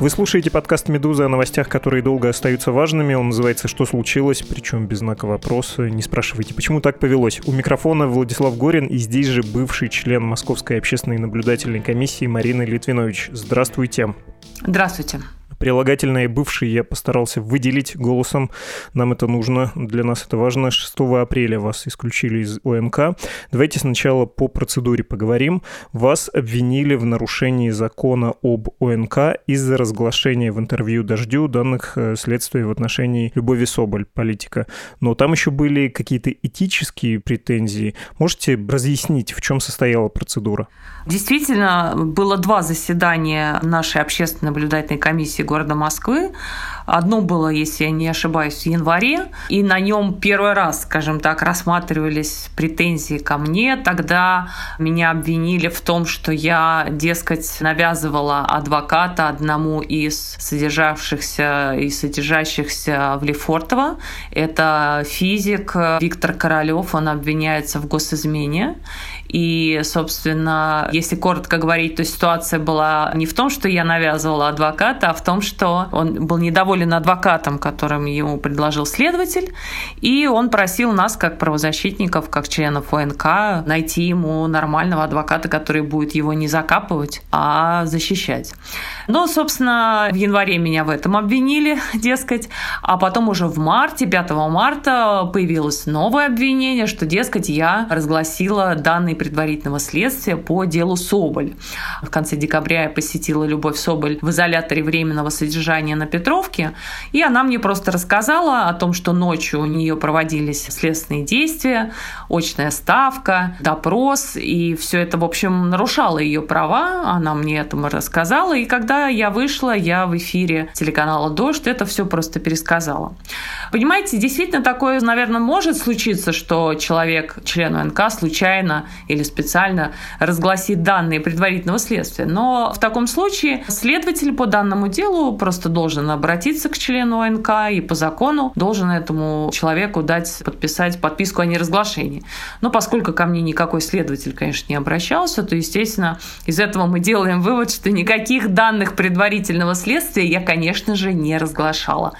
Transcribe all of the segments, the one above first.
Вы слушаете подкаст «Медуза» о новостях, которые долго остаются важными. Он называется «Что случилось?», причем без знака вопроса. Не спрашивайте, почему так повелось. У микрофона Владислав Горин и здесь же бывший член Московской общественной наблюдательной комиссии Марина Литвинович. Здравствуйте. Здравствуйте. Прилагательное «бывший» я постарался выделить голосом. Нам это нужно, для нас это важно. 6 апреля вас исключили из ОНК. Давайте сначала по процедуре поговорим. Вас обвинили в нарушении закона об ОНК из-за разглашения в интервью «Дождю» данных э, следствия в отношении Любови Соболь, политика. Но там еще были какие-то этические претензии. Можете разъяснить, в чем состояла процедура? Действительно, было два заседания нашей общественной наблюдательной комиссии города Москвы. Одно было, если я не ошибаюсь, в январе, и на нем первый раз, скажем так, рассматривались претензии ко мне. Тогда меня обвинили в том, что я, дескать, навязывала адвоката одному из содержавшихся и содержащихся в Лефортово. Это физик Виктор Королёв, он обвиняется в госизмене. И, собственно, если коротко говорить, то ситуация была не в том, что я навязывала адвоката, а в том, что он был недоволен адвокатом, которым ему предложил следователь, и он просил нас, как правозащитников, как членов ОНК, найти ему нормального адвоката, который будет его не закапывать, а защищать. Но, собственно, в январе меня в этом обвинили, дескать, а потом уже в марте, 5 марта, появилось новое обвинение, что, дескать, я разгласила данные предварительного следствия по делу Соболь. В конце декабря я посетила Любовь Соболь в изоляторе временного содержания на Петровке, и она мне просто рассказала о том, что ночью у нее проводились следственные действия, очная ставка, допрос, и все это, в общем, нарушало ее права, она мне этому рассказала, и когда я вышла, я в эфире телеканала «Дождь» это все просто пересказала. Понимаете, действительно такое, наверное, может случиться, что человек, член УНК, случайно или специально разгласит данные предварительного следствия. Но в таком случае следователь по данному делу просто должен обратиться к члену ОНК и по закону должен этому человеку дать подписать подписку о неразглашении. Но поскольку ко мне никакой следователь, конечно, не обращался, то, естественно, из этого мы делаем вывод, что никаких данных предварительного следствия я, конечно же, не разглашала.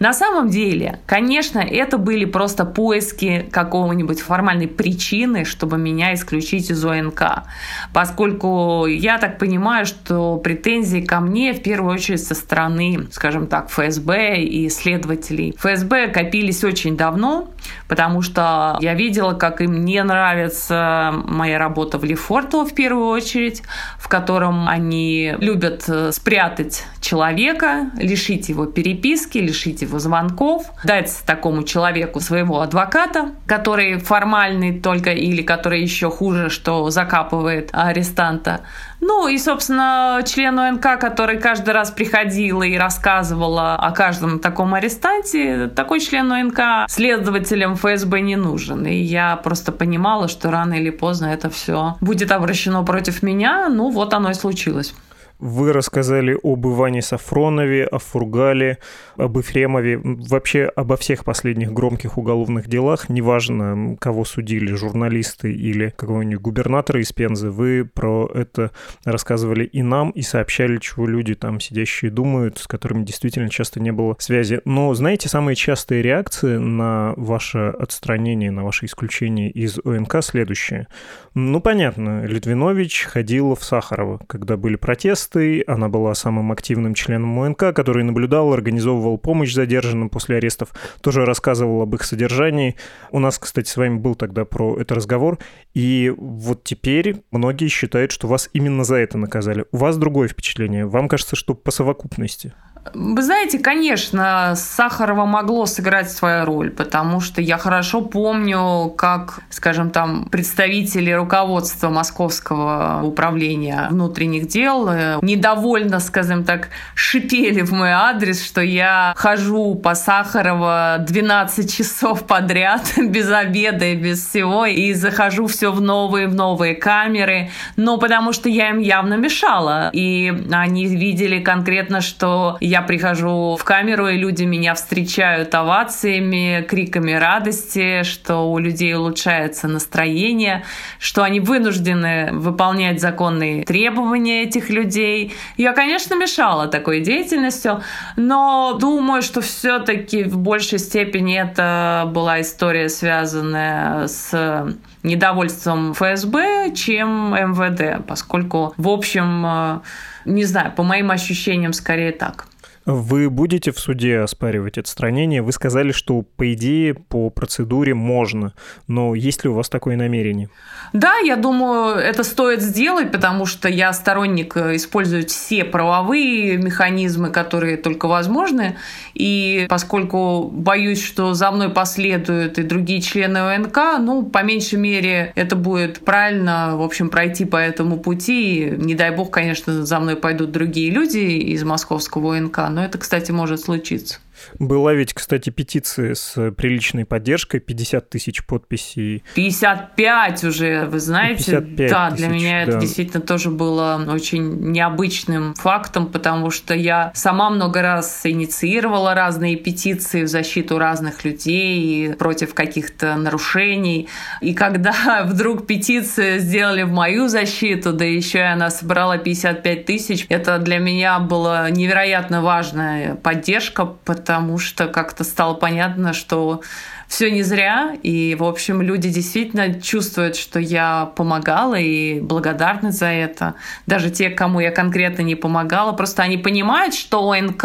На самом деле, конечно, это были просто поиски какого-нибудь формальной причины, чтобы меня исключить исключить из ОНК. Поскольку я так понимаю, что претензии ко мне в первую очередь со стороны, скажем так, ФСБ и следователей. ФСБ копились очень давно, потому что я видела, как им не нравится моя работа в Лефортово в первую очередь, в котором они любят э, спрятать человека, лишить его переписки, лишить его звонков, дать такому человеку своего адвоката, который формальный только или который еще хуже, что закапывает арестанта. Ну и, собственно, член ОНК, который каждый раз приходила и рассказывала о каждом таком арестанте, такой член ОНК следователям ФСБ не нужен. И я просто понимала, что рано или поздно это все будет обращено против меня. Ну вот оно и случилось. Вы рассказали об Иване Сафронове, о Фургале, об Ефремове, вообще обо всех последних громких уголовных делах, неважно, кого судили, журналисты или какого-нибудь губернатора из Пензы, вы про это рассказывали и нам, и сообщали, чего люди там сидящие думают, с которыми действительно часто не было связи. Но знаете, самые частые реакции на ваше отстранение, на ваше исключение из ОНК следующие. Ну, понятно, Литвинович ходил в Сахарова, когда были протесты, 20 она была самым активным членом ОНК, который наблюдал, организовывал помощь задержанным после арестов, тоже рассказывал об их содержании. У нас, кстати, с вами был тогда про это разговор. И вот теперь многие считают, что вас именно за это наказали. У вас другое впечатление. Вам кажется, что по совокупности? Вы знаете, конечно, Сахарова могло сыграть свою роль, потому что я хорошо помню, как, скажем, там представители руководства Московского управления внутренних дел э, недовольно, скажем так, шипели в мой адрес, что я хожу по Сахарова 12 часов подряд, без обеда и без всего, и захожу все в новые, в новые камеры, но потому что я им явно мешала, и они видели конкретно, что я прихожу в камеру, и люди меня встречают овациями, криками радости, что у людей улучшается настроение, что они вынуждены выполнять законные требования этих людей. Я, конечно, мешала такой деятельностью, но думаю, что все-таки в большей степени это была история, связанная с недовольством ФСБ, чем МВД, поскольку, в общем, э, не знаю, по моим ощущениям, скорее так. Вы будете в суде оспаривать отстранение? Вы сказали, что по идее, по процедуре можно, но есть ли у вас такое намерение? Да, я думаю, это стоит сделать, потому что я сторонник э, использовать все правовые механизмы, которые только возможны. И поскольку боюсь, что за мной последуют и другие члены ОНК, ну, по меньшей мере, это будет правильно, в общем, пройти по этому пути. Не дай бог, конечно, за мной пойдут другие люди из московского ОНК, но это, кстати, может случиться. Была ведь, кстати, петиция с приличной поддержкой, 50 тысяч подписей. 55 уже, вы знаете. 55 да, тысяч, для меня да. это действительно тоже было очень необычным фактом, потому что я сама много раз инициировала разные петиции в защиту разных людей против каких-то нарушений. И когда вдруг петицию сделали в мою защиту, да еще и она собрала 55 тысяч, это для меня была невероятно важная поддержка, потому потому что как-то стало понятно, что все не зря, и, в общем, люди действительно чувствуют, что я помогала и благодарны за это. Даже те, кому я конкретно не помогала, просто они понимают, что ОНК,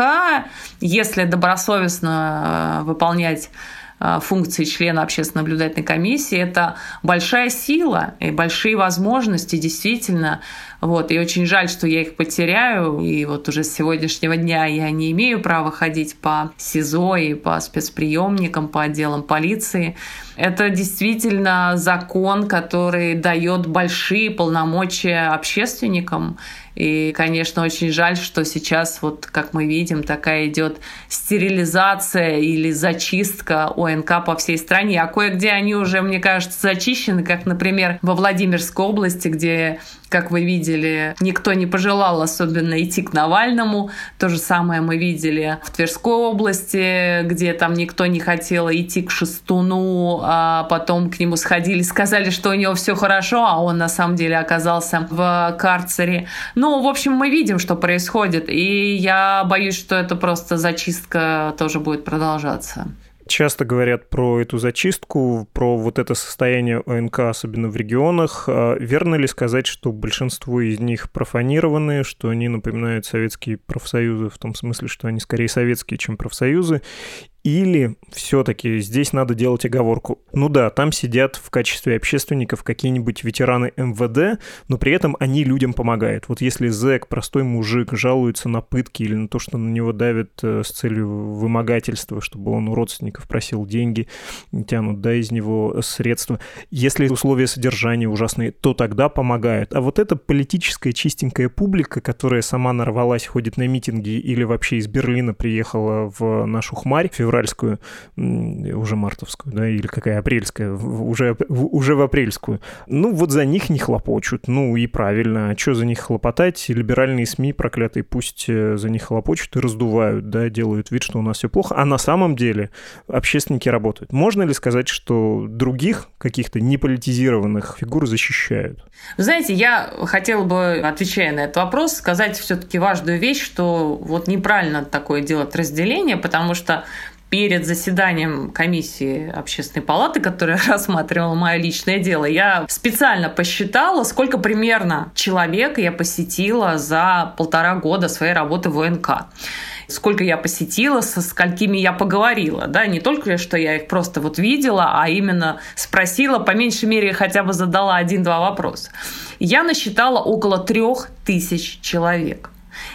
если добросовестно э, выполнять Э, функции члена общественной наблюдательной комиссии, это большая сила и большие возможности, действительно. Вот. И очень жаль, что я их потеряю. И вот уже с сегодняшнего дня я не имею права ходить по СИЗО и по спецприемникам, по отделам полиции. Это действительно закон, который дает большие полномочия общественникам и, конечно, очень жаль, что сейчас, вот как мы видим, такая идет стерилизация или зачистка ОНК по всей стране. А кое-где они уже, мне кажется, зачищены, как, например, во Владимирской области, где как вы видели, никто не пожелал особенно идти к Навальному. То же самое мы видели в Тверской области, где там никто не хотел идти к Шестуну, а потом к нему сходили, сказали, что у него все хорошо, а он на самом деле оказался в карцере. Ну, в общем, мы видим, что происходит, и я боюсь, что это просто зачистка тоже будет продолжаться. Часто говорят про эту зачистку, про вот это состояние ОНК, особенно в регионах. А верно ли сказать, что большинство из них профанированные, что они напоминают советские профсоюзы в том смысле, что они скорее советские, чем профсоюзы, или все-таки здесь надо делать оговорку. Ну да, там сидят в качестве общественников какие-нибудь ветераны МВД, но при этом они людям помогают. Вот если зэк, простой мужик, жалуется на пытки или на то, что на него давят э, с целью вымогательства, чтобы он у родственников просил деньги, тянут, да, из него средства. Если условия содержания ужасные, то тогда помогают. А вот эта политическая чистенькая публика, которая сама нарвалась, ходит на митинги или вообще из Берлина приехала в нашу хмарь, февраль февральскую, уже мартовскую, да, или какая апрельская, уже, уже в апрельскую. Ну, вот за них не хлопочут. Ну, и правильно. А что за них хлопотать? Либеральные СМИ проклятые пусть э, за них хлопочут и раздувают, да, делают вид, что у нас все плохо. А на самом деле общественники работают. Можно ли сказать, что других каких-то неполитизированных фигур защищают? Знаете, я хотела бы, отвечая на этот вопрос, сказать все-таки важную вещь, что вот неправильно такое делать разделение, потому что перед заседанием комиссии общественной палаты, которая рассматривала мое личное дело, я специально посчитала, сколько примерно человек я посетила за полтора года своей работы в ОНК сколько я посетила, со сколькими я поговорила, да, не только, что я их просто вот видела, а именно спросила, по меньшей мере, хотя бы задала один-два вопроса. Я насчитала около трех тысяч человек,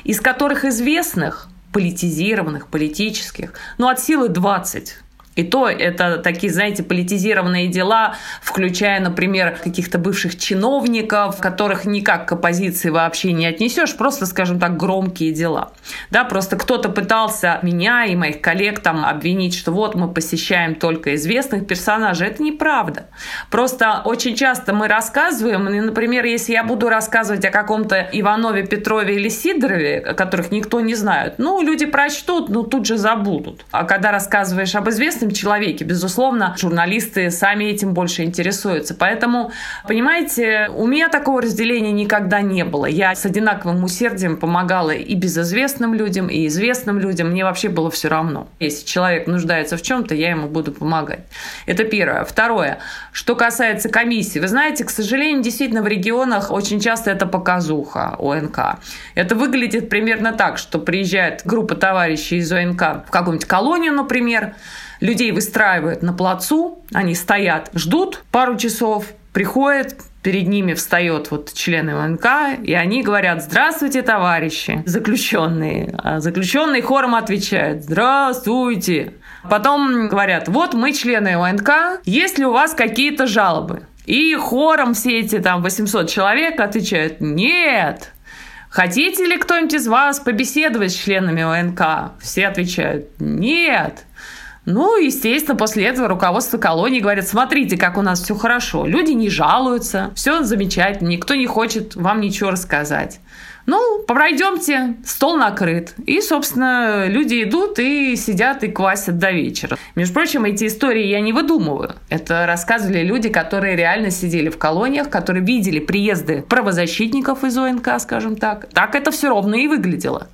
из которых известных политизированных, политических, ну, от силы 20 И то это такие, знаете, политизированные дела, включая, например, каких-то бывших чиновников, которых никак к оппозиции вообще не отнесешь, просто, скажем так, громкие дела. Да, просто кто-то пытался меня и моих коллег там обвинить, что вот мы посещаем только известных персонажей. Это неправда. Просто очень часто мы рассказываем, и, например, если я буду рассказывать о каком-то Иванове, Петрове или Сидорове, которых никто не знает, ну, люди прочтут, но тут же забудут. А когда рассказываешь об известных известном человеке, безусловно, журналисты сами этим больше интересуются. Поэтому, понимаете, у меня такого разделения никогда не было. Я с одинаковым усердием помогала и безызвестным людям, и известным людям. Мне вообще было все равно. Если человек нуждается в чем-то, я ему буду помогать. Это первое. Второе. Что касается комиссии. Вы знаете, к сожалению, действительно в регионах очень часто это показуха ОНК. Это выглядит примерно так, что приезжает группа товарищей из ОНК в какую-нибудь колонию, например, людей выстраивают на плацу, они стоят, ждут пару часов, приходят, перед ними встает вот члены МНК, и они говорят «Здравствуйте, товарищи!» Заключенные. А заключенные хором отвечают «Здравствуйте!» Потом говорят «Вот мы члены ОНК, есть ли у вас какие-то жалобы?» И хором все эти там 800 человек отвечают «Нет!» Хотите ли кто-нибудь из вас побеседовать с членами ОНК? Все отвечают «Нет!» Ну, естественно, после этого руководство колонии говорит, смотрите, как у нас все хорошо. Люди не жалуются, все замечательно, никто не хочет вам ничего рассказать. Ну, пройдемте, стол накрыт. И, собственно, люди идут и сидят и квасят до вечера. Между прочим, эти истории я не выдумываю. Это рассказывали люди, которые реально сидели в колониях, которые видели приезды правозащитников из ОНК, скажем так. Так это все ровно и выглядело.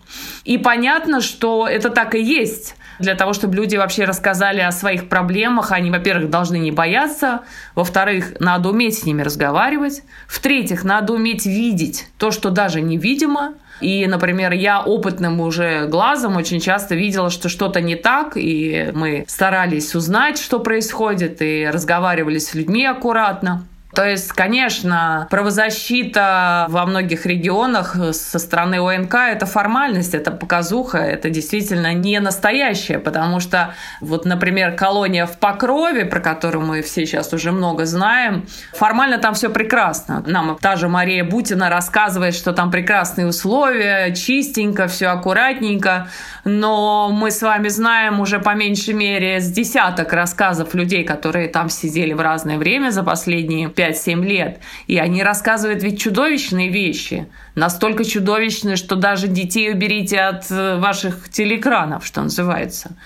И понятно, что это так и есть. Для того, чтобы люди вообще рассказали о своих проблемах, они, во-первых, должны не бояться, во-вторых, надо уметь с ними разговаривать, в-третьих, надо уметь видеть то, что даже невидимо, и, например, я опытным уже глазом очень часто видела, что что-то не так, и мы старались узнать, что происходит, и разговаривали с людьми аккуратно. То есть, конечно, правозащита во многих регионах со стороны ОНК – это формальность, это показуха, это действительно не настоящее, потому что, вот, например, колония в Покрове, про которую мы все сейчас уже много знаем, формально там все прекрасно. Нам та же Мария Бутина рассказывает, что там прекрасные условия, чистенько, все аккуратненько, но мы с вами знаем уже по меньшей мере с десяток рассказов людей, которые там сидели в разное время за последние 5 5-7 лет. И они рассказывают ведь чудовищные вещи. Настолько чудовищные, что даже детей уберите от э, ваших телеэкранов, что называется.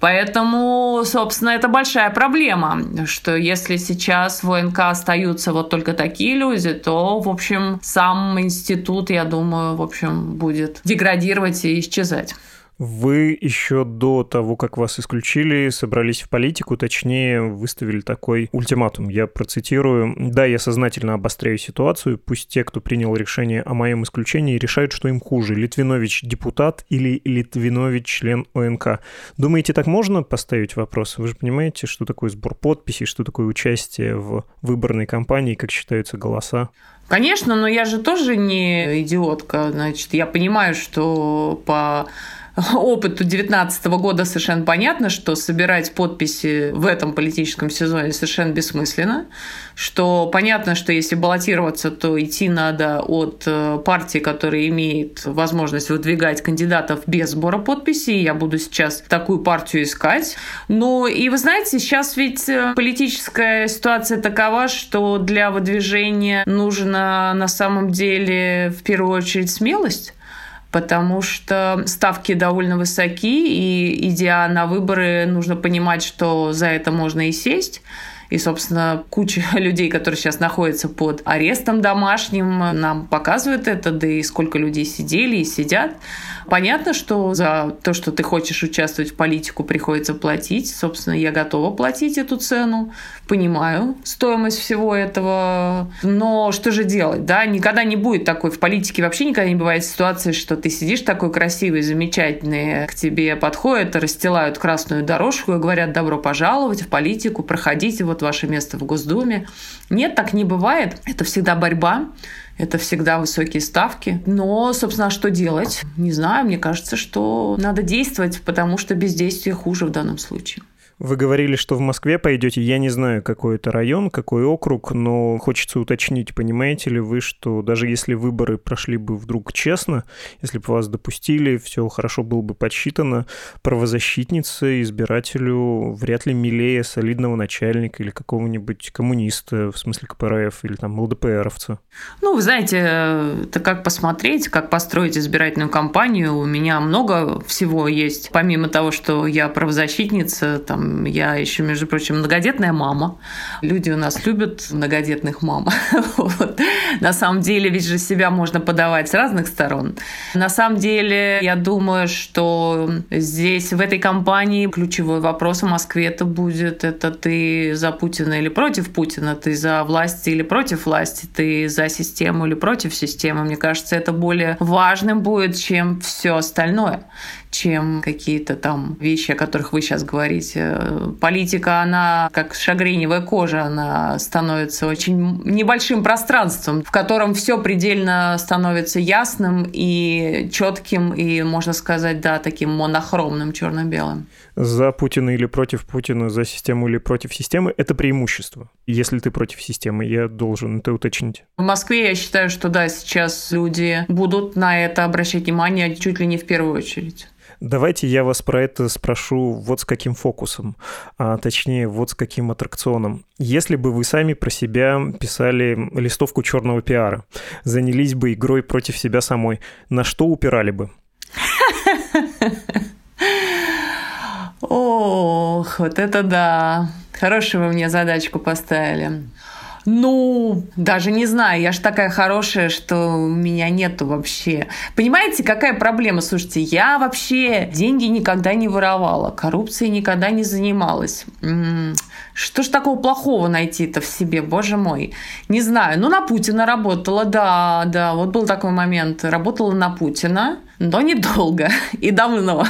Поэтому, собственно, это большая проблема, что если сейчас в ОНК остаются вот только такие люди, то, в общем, сам институт, я думаю, в общем, будет деградировать и исчезать. Вы еще до того, как вас исключили, собрались в политику, точнее, выставили такой ультиматум. Я процитирую. «Да, я сознательно обостряю ситуацию. Пусть те, кто принял решение о моем исключении, решают, что им хуже. Литвинович депутат или Литвинович член ОНК». Думаете, так можно поставить вопрос? Вы же понимаете, что такое сбор подписей, что такое участие в выборной кампании, как считаются голоса? Конечно, но я же тоже не идиотка. Значит, я понимаю, что по опыту 2019 года совершенно понятно, что собирать подписи в этом политическом сезоне совершенно бессмысленно, что понятно, что если баллотироваться, то идти надо от э, партии, которая имеет возможность выдвигать кандидатов без сбора подписей. Я буду сейчас такую партию искать. Но и вы знаете, сейчас ведь э, политическая ситуация такова, что для выдвижения нужно на самом деле в первую очередь смелость потому что ставки довольно высоки, и идя на выборы, нужно понимать, что за это можно и сесть. И, собственно, куча людей, которые сейчас находятся под арестом домашним, нам показывают это, да и сколько людей сидели и сидят. Понятно, что за то, что ты хочешь участвовать в политику, приходится платить. Собственно, я готова платить эту цену. Понимаю стоимость всего этого. Но что же делать, да? Никогда не будет такой в политике. Вообще никогда не бывает ситуации, что ты сидишь такой красивый, замечательный, к тебе подходят, расстилают красную дорожку и говорят «добро пожаловать в политику, проходите, вот ваше место в Госдуме». Нет, так не бывает. Это всегда борьба. Это всегда высокие ставки. Но, собственно, что делать? Не знаю, мне кажется, что надо действовать, потому что бездействие хуже в данном случае. Вы говорили, что в Москве пойдете. Я не знаю, какой это район, какой округ, но хочется уточнить, понимаете ли вы, что даже если выборы прошли бы вдруг честно, если бы вас допустили, все хорошо было бы подсчитано, правозащитница избирателю вряд ли милее солидного начальника или какого-нибудь коммуниста, в смысле КПРФ, или там ЛДПРовца. Ну, вы знаете, это как посмотреть, как построить избирательную кампанию. У меня много всего есть. Помимо того, что я правозащитница, там я еще, между прочим, многодетная мама. Люди у нас любят многодетных мам. вот. На самом деле, ведь же себя можно подавать с разных сторон. На самом деле, я думаю, что здесь, в этой компании, ключевой вопрос в Москве это будет, это ты за Путина или против Путина, ты за власть или против власти, ты за систему или против системы. Мне кажется, это более важным будет, чем все остальное чем какие-то там вещи, о которых вы сейчас говорите. Политика, она как шагреневая кожа, она становится очень небольшим пространством, в котором все предельно становится ясным и четким, и, можно сказать, да, таким монохромным, черно-белым. За Путина или против Путина, за систему или против системы – это преимущество. Если ты против системы, я должен это уточнить. В Москве я считаю, что да, сейчас люди будут на это обращать внимание чуть ли не в первую очередь. Давайте я вас про это спрошу вот с каким фокусом, а точнее вот с каким аттракционом. Если бы вы сами про себя писали листовку черного пиара, занялись бы игрой против себя самой, на что упирали бы? Ох, вот это да. Хорошую вы мне задачку поставили. Ну, даже не знаю, я же такая хорошая, что у меня нету вообще. Понимаете, какая проблема? Слушайте, я вообще деньги никогда не воровала, коррупцией никогда не занималась. Что ж такого плохого найти-то в себе, боже мой? Не знаю. Ну, на Путина работала, да, да. Вот был такой момент. Работала на Путина но недолго и давно.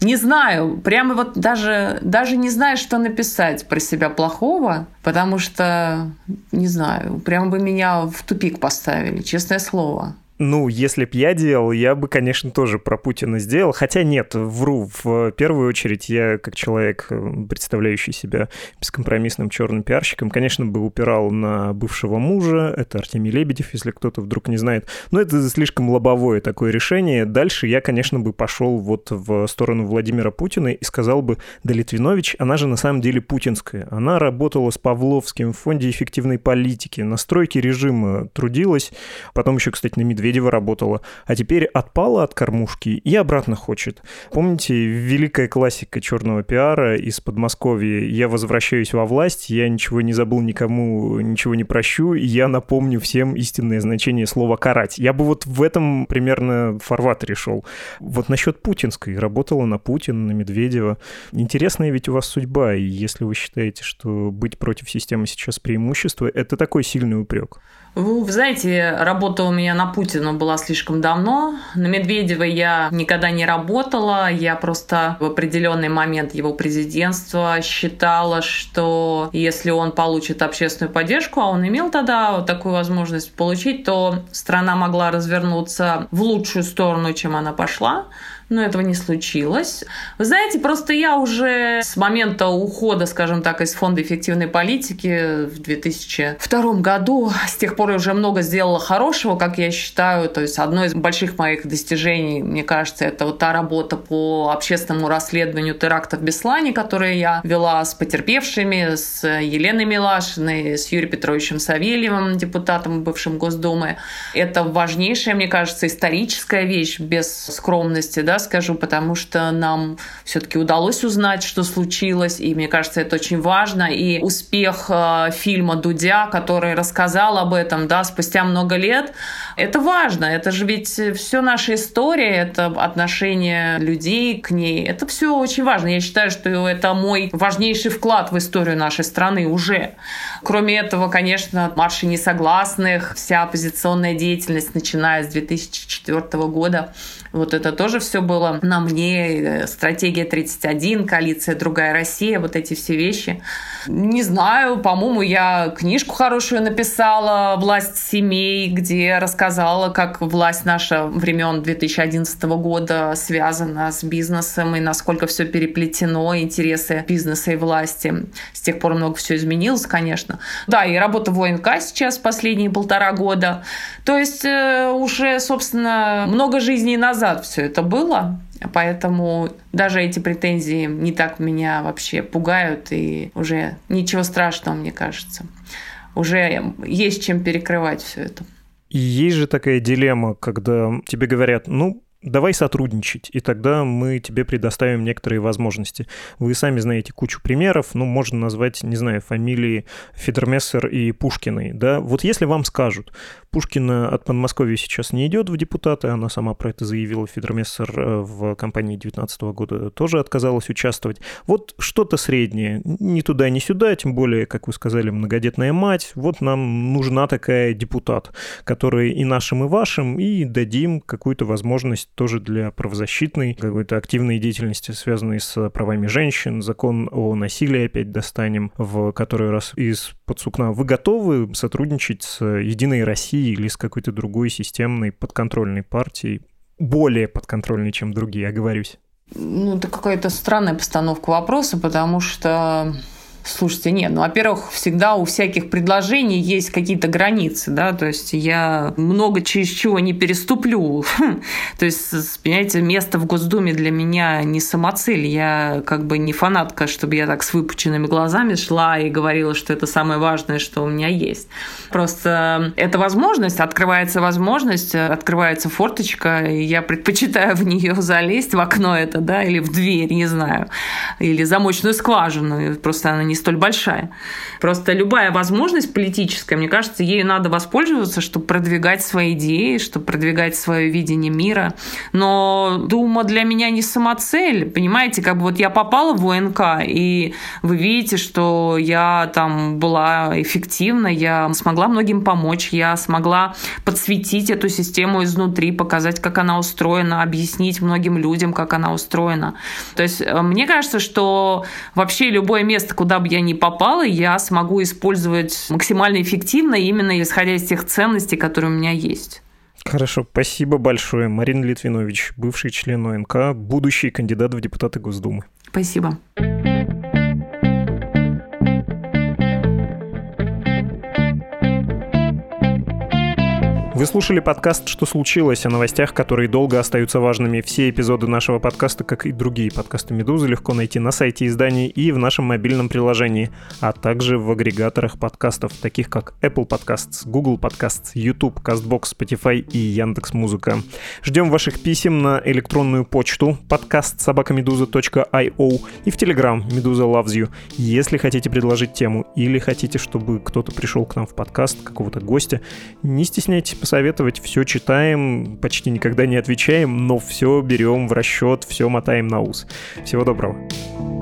Не знаю, прямо вот даже, даже не знаю, что написать про себя плохого, потому что, не знаю, прямо бы меня в тупик поставили, честное слово. Ну, если б я делал, я бы, конечно, тоже про Путина сделал. Хотя нет, вру. В первую очередь я, как человек, э, представляющий себя бескомпромиссным черным пиарщиком, конечно, бы упирал на бывшего мужа. Это Артемий Лебедев, если кто-то вдруг не знает. Но это слишком лобовое такое решение. Дальше я, конечно, бы пошел вот в сторону Владимира Путина и сказал бы, да Литвинович, она же на самом деле путинская. Она работала с Павловским в Фонде эффективной политики, на стройке режима трудилась. Потом еще, кстати, на Медведев Медведева работала, а теперь отпала от кормушки и обратно хочет. Помните, великая классика черного пиара из Подмосковья «Я возвращаюсь во власть, я ничего не забыл, никому ничего не прощу, и я напомню всем истинное значение слова «карать». Я бы вот в этом примерно фарватере шел. Вот насчет путинской. Работала на Путина, на Медведева. Интересная ведь у вас судьба, и если вы считаете, что быть против системы сейчас преимущество, это такой сильный упрек. Вы знаете, работа у меня на Путина была слишком давно. На Медведева я никогда не работала. Я просто в определенный момент его президентства считала, что если он получит общественную поддержку, а он имел тогда такую возможность получить, то страна могла развернуться в лучшую сторону, чем она пошла но этого не случилось. Вы знаете, просто я уже с момента ухода, скажем так, из Фонда эффективной политики в 2002 году, с тех пор я уже много сделала хорошего, как я считаю. То есть одно из больших моих достижений, мне кажется, это вот та работа по общественному расследованию терактов в Беслане, которую я вела с потерпевшими, с Еленой Милашиной, с Юрием Петровичем Савельевым, депутатом бывшим Госдумы. Это важнейшая, мне кажется, историческая вещь без скромности, да, скажу, потому что нам все-таки удалось узнать, что случилось, и мне кажется, это очень важно. И успех э, фильма Дудя, который рассказал об этом, да, спустя много лет, это важно. Это же ведь все наша история, это отношение людей к ней. Это все очень важно. Я считаю, что это мой важнейший вклад в историю нашей страны уже. Кроме этого, конечно, марши несогласных, вся оппозиционная деятельность, начиная с 2004 года, Вот это тоже все было на мне. Стратегия 31, коалиция «Другая Россия», вот эти все вещи. Не знаю, по-моему, я книжку хорошую написала «Власть семей», где рассказала, как власть наша времен 2011 года связана с бизнесом и насколько все переплетено, интересы бизнеса и власти. С тех пор много все изменилось, конечно. Да, и работа в ОНК сейчас последние полтора года. То есть э, уже, собственно, много жизней назад назад все это было, Поэтому даже эти претензии не так меня вообще пугают, и уже ничего страшного, мне кажется. Уже есть чем перекрывать все это. И есть же такая дилемма, когда тебе говорят, ну, давай сотрудничать, и тогда мы тебе предоставим некоторые возможности. Вы сами знаете кучу примеров, ну, можно назвать, не знаю, фамилии Федермессер и Пушкиной, да. Вот если вам скажут, Пушкина от Подмосковья сейчас не идет в депутаты, она сама про это заявила, Федермессер э, в кампании 2019 года тоже отказалась участвовать. Вот что-то среднее, ни туда, ни сюда, тем более, как вы сказали, многодетная мать, вот нам нужна такая депутат, который и нашим, и вашим, и дадим какую-то возможность тоже для правозащитной какой-то активной деятельности, связанной с правами женщин, закон о насилии опять достанем в который раз из-под сукна. Вы готовы сотрудничать с «Единой Россией» или с какой-то другой системной подконтрольной партией, более подконтрольной, чем другие, оговорюсь? Ну, это какая-то странная постановка вопроса, потому что Слушайте, нет, ну, во-первых, всегда у всяких предложений есть какие-то границы, да, то есть я много через чего не переступлю. то есть, понимаете, место в Госдуме для меня не самоцель, я как бы не фанатка, чтобы я так с выпученными глазами шла и говорила, что это самое важное, что у меня есть. Просто это возможность, открывается возможность, открывается форточка, и я предпочитаю в нее залезть, в окно это, да, или в дверь, не знаю, или замочную скважину, просто она не столь большая. Просто любая возможность политическая, мне кажется, ею надо воспользоваться, чтобы продвигать свои идеи, чтобы продвигать свое видение мира. Но Дума для меня не самоцель, понимаете, как бы вот я попала в ОНК, и вы видите, что я там была эффективна, я смогла многим помочь, я смогла подсветить эту систему изнутри, показать, как она устроена, объяснить многим людям, как она устроена. То есть э, мне кажется, что вообще любое место, куда бы я ни попала, я смогу использовать максимально эффективно, именно исходя из тех ценностей, которые у меня есть. Хорошо, спасибо большое. Марина Литвинович, бывший член ОНК, будущий кандидат в депутаты Госдумы. Спасибо. Вы слушали подкаст «Что случилось?» о новостях, которые долго остаются важными. Все эпизоды нашего подкаста, как и другие подкасты «Медузы», легко найти на сайте изданий и в нашем мобильном приложении, а также в агрегаторах подкастов, таких как Apple Podcasts, Google Podcasts, YouTube, CastBox, Spotify и Яндекс.Музыка. Ждем ваших писем на электронную почту подкаст собакамедуза.io и в Telegram «Медуза loves you». Если хотите предложить тему или хотите, чтобы кто-то пришел к нам в подкаст, какого-то гостя, не стесняйтесь посоветовать, все читаем, почти никогда не отвечаем, но все берем в расчет, все мотаем на ус. Всего доброго.